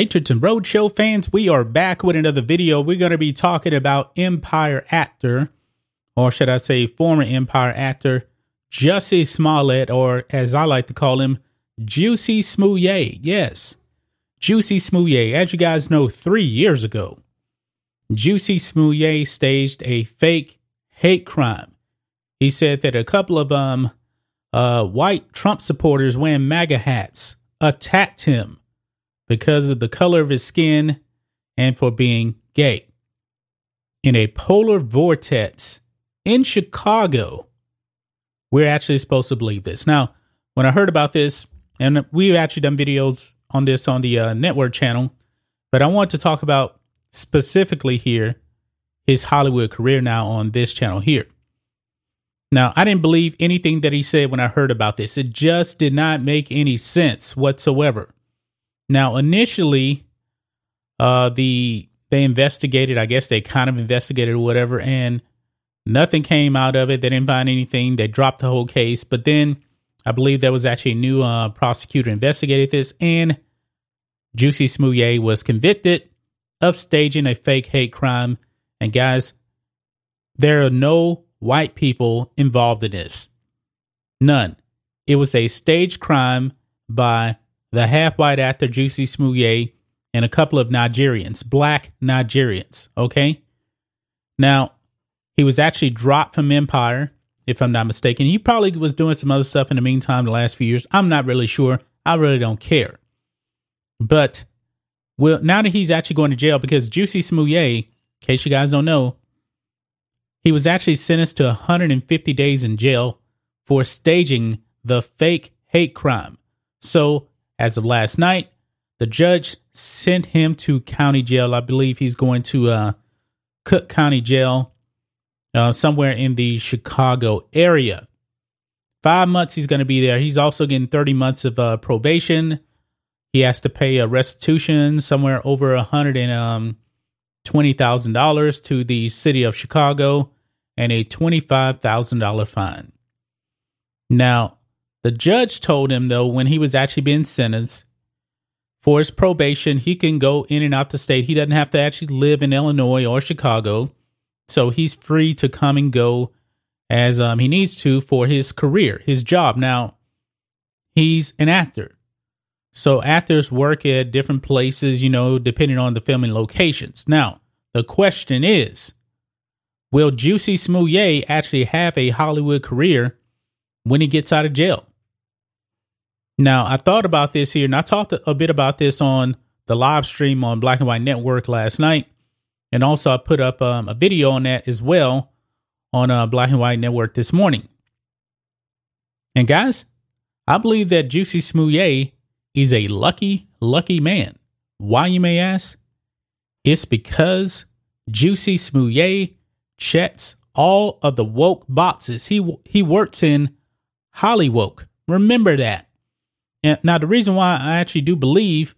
Matrix and Roadshow fans, we are back with another video. We're going to be talking about Empire actor, or should I say former Empire actor, Jussie Smollett, or as I like to call him, Juicy Smouye. Yes, Juicy Smouye. As you guys know, three years ago, Juicy Smouye staged a fake hate crime. He said that a couple of um uh white Trump supporters wearing MAGA hats attacked him because of the color of his skin and for being gay. In a polar vortex in Chicago, we're actually supposed to believe this. Now, when I heard about this, and we've actually done videos on this on the uh, network channel, but I want to talk about specifically here his Hollywood career now on this channel here. Now, I didn't believe anything that he said when I heard about this. It just did not make any sense whatsoever. Now, initially, uh, the they investigated. I guess they kind of investigated or whatever, and nothing came out of it. They didn't find anything. They dropped the whole case. But then, I believe there was actually a new uh, prosecutor investigated this, and Juicy Smouye was convicted of staging a fake hate crime. And guys, there are no white people involved in this. None. It was a staged crime by the half white actor Juicy Smouye, and a couple of Nigerians, black Nigerians. Okay. Now, he was actually dropped from Empire, if I'm not mistaken. He probably was doing some other stuff in the meantime the last few years. I'm not really sure. I really don't care. But well, now that he's actually going to jail because Juicy Smouye, in case you guys don't know, he was actually sentenced to 150 days in jail for staging the fake hate crime. So as of last night, the judge sent him to county jail. I believe he's going to uh, Cook County Jail, uh, somewhere in the Chicago area. Five months he's going to be there. He's also getting 30 months of uh, probation. He has to pay a restitution somewhere over a hundred and um, twenty thousand dollars to the city of Chicago and a twenty-five thousand dollar fine. Now, the judge told him, though, when he was actually being sentenced for his probation, he can go in and out the state. He doesn't have to actually live in Illinois or Chicago. So he's free to come and go as um, he needs to for his career, his job. Now, he's an actor. So actors work at different places, you know, depending on the filming locations. Now, the question is Will Juicy Smouye actually have a Hollywood career when he gets out of jail? Now, I thought about this here, and I talked a bit about this on the live stream on Black and White Network last night. And also, I put up um, a video on that as well on uh, Black and White Network this morning. And guys, I believe that Juicy Smouye is a lucky, lucky man. Why, you may ask? It's because Juicy Smouye checks all of the woke boxes. He he works in Hollywood. Remember that. And now the reason why I actually do believe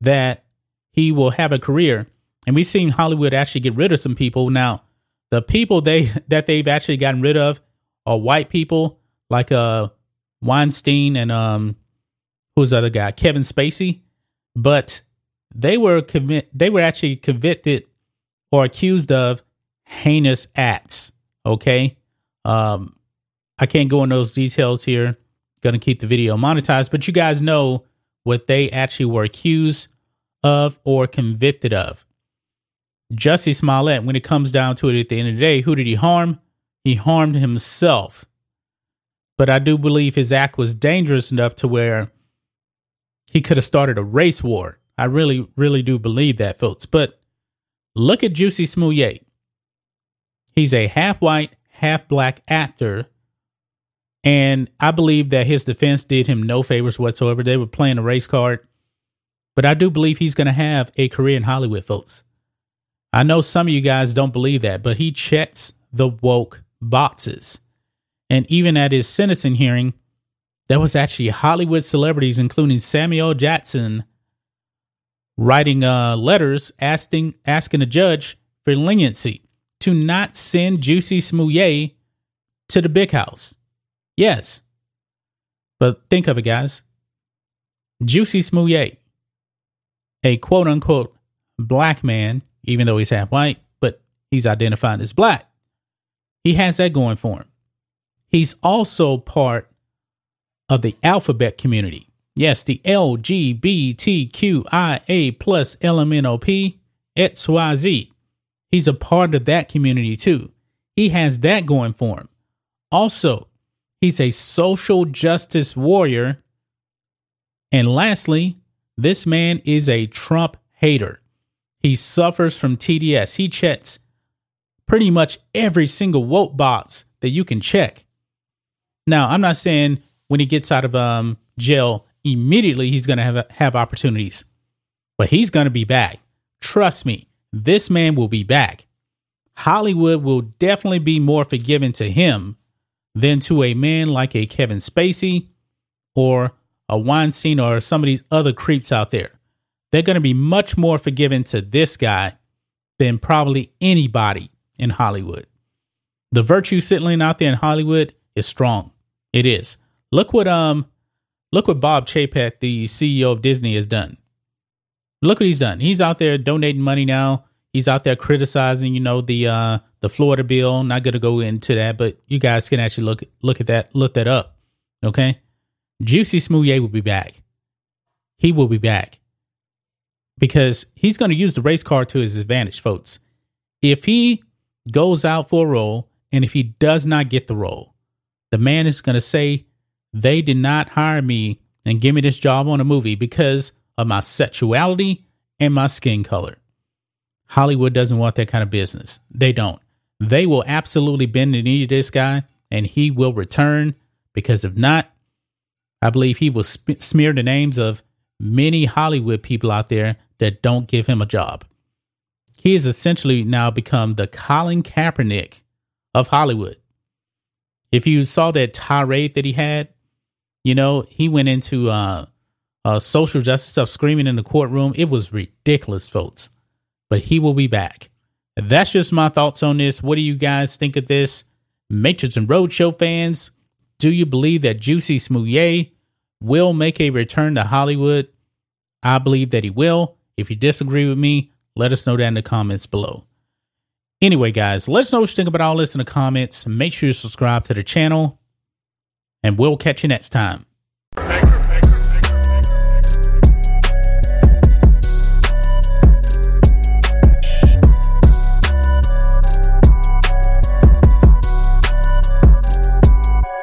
that he will have a career, and we've seen Hollywood actually get rid of some people. Now, the people they that they've actually gotten rid of are white people like uh Weinstein and um who's the other guy, Kevin Spacey. But they were commit they were actually convicted or accused of heinous acts. Okay. Um I can't go in those details here going to keep the video monetized, but you guys know what they actually were accused of or convicted of. Jussie Smollett, when it comes down to it at the end of the day, who did he harm? He harmed himself. But I do believe his act was dangerous enough to where he could have started a race war. I really, really do believe that, folks. But look at Juicy Smouye. He's a half white, half black actor. And I believe that his defense did him no favors whatsoever. They were playing a race card. But I do believe he's going to have a career in Hollywood, folks. I know some of you guys don't believe that, but he checks the woke boxes. And even at his sentencing hearing, there was actually Hollywood celebrities, including Samuel Jackson, writing uh, letters asking asking the judge for leniency to not send Juicy Smollett to the big house. Yes. But think of it, guys. Juicy Smollett, a quote unquote black man, even though he's half white, but he's identified as black. He has that going for him. He's also part of the alphabet community. Yes, the LGBTQIA plus LMNOP XYZ. He's a part of that community too. He has that going for him. Also, he's a social justice warrior. And lastly, this man is a Trump hater. He suffers from TDS. He checks pretty much every single vote box that you can check. Now, I'm not saying when he gets out of um, jail, immediately he's going to have have opportunities, but he's going to be back. Trust me, this man will be back. Hollywood will definitely be more forgiving to him than to a man like a Kevin Spacey or a Weinstein or some of these other creeps out there. They're going to be much more forgiving to this guy than probably anybody in Hollywood. The virtue sitting out there in Hollywood is strong. It is. Look what um look what Bob Chapek, the CEO of Disney, has done. Look what he's done. He's out there donating money now. He's out there criticizing, you know, the uh the Florida bill. Not gonna go into that, but you guys can actually look look at that, look that up. Okay. Juicy Smollett will be back. He will be back. Because he's gonna use the race car to his advantage, folks. If he goes out for a role and if he does not get the role, the man is gonna say they did not hire me and give me this job on a movie because of my sexuality and my skin color. Hollywood doesn't want that kind of business. They don't. They will absolutely bend the knee to this guy and he will return because if not, I believe he will sp- smear the names of many Hollywood people out there that don't give him a job. He has essentially now become the Colin Kaepernick of Hollywood. If you saw that tirade that he had you know, he went into uh, uh, social justice stuff, screaming in the courtroom. It was ridiculous, folks. But he will be back. That's just my thoughts on this. What do you guys think of this? Matrix and Roadshow fans, do you believe that Juicy Smollett will make a return to Hollywood? I believe that he will. If you disagree with me, let us know that in the comments below. Anyway, guys, let us know what you think about all this in the comments. Make sure you subscribe to the channel and we'll catch you next time.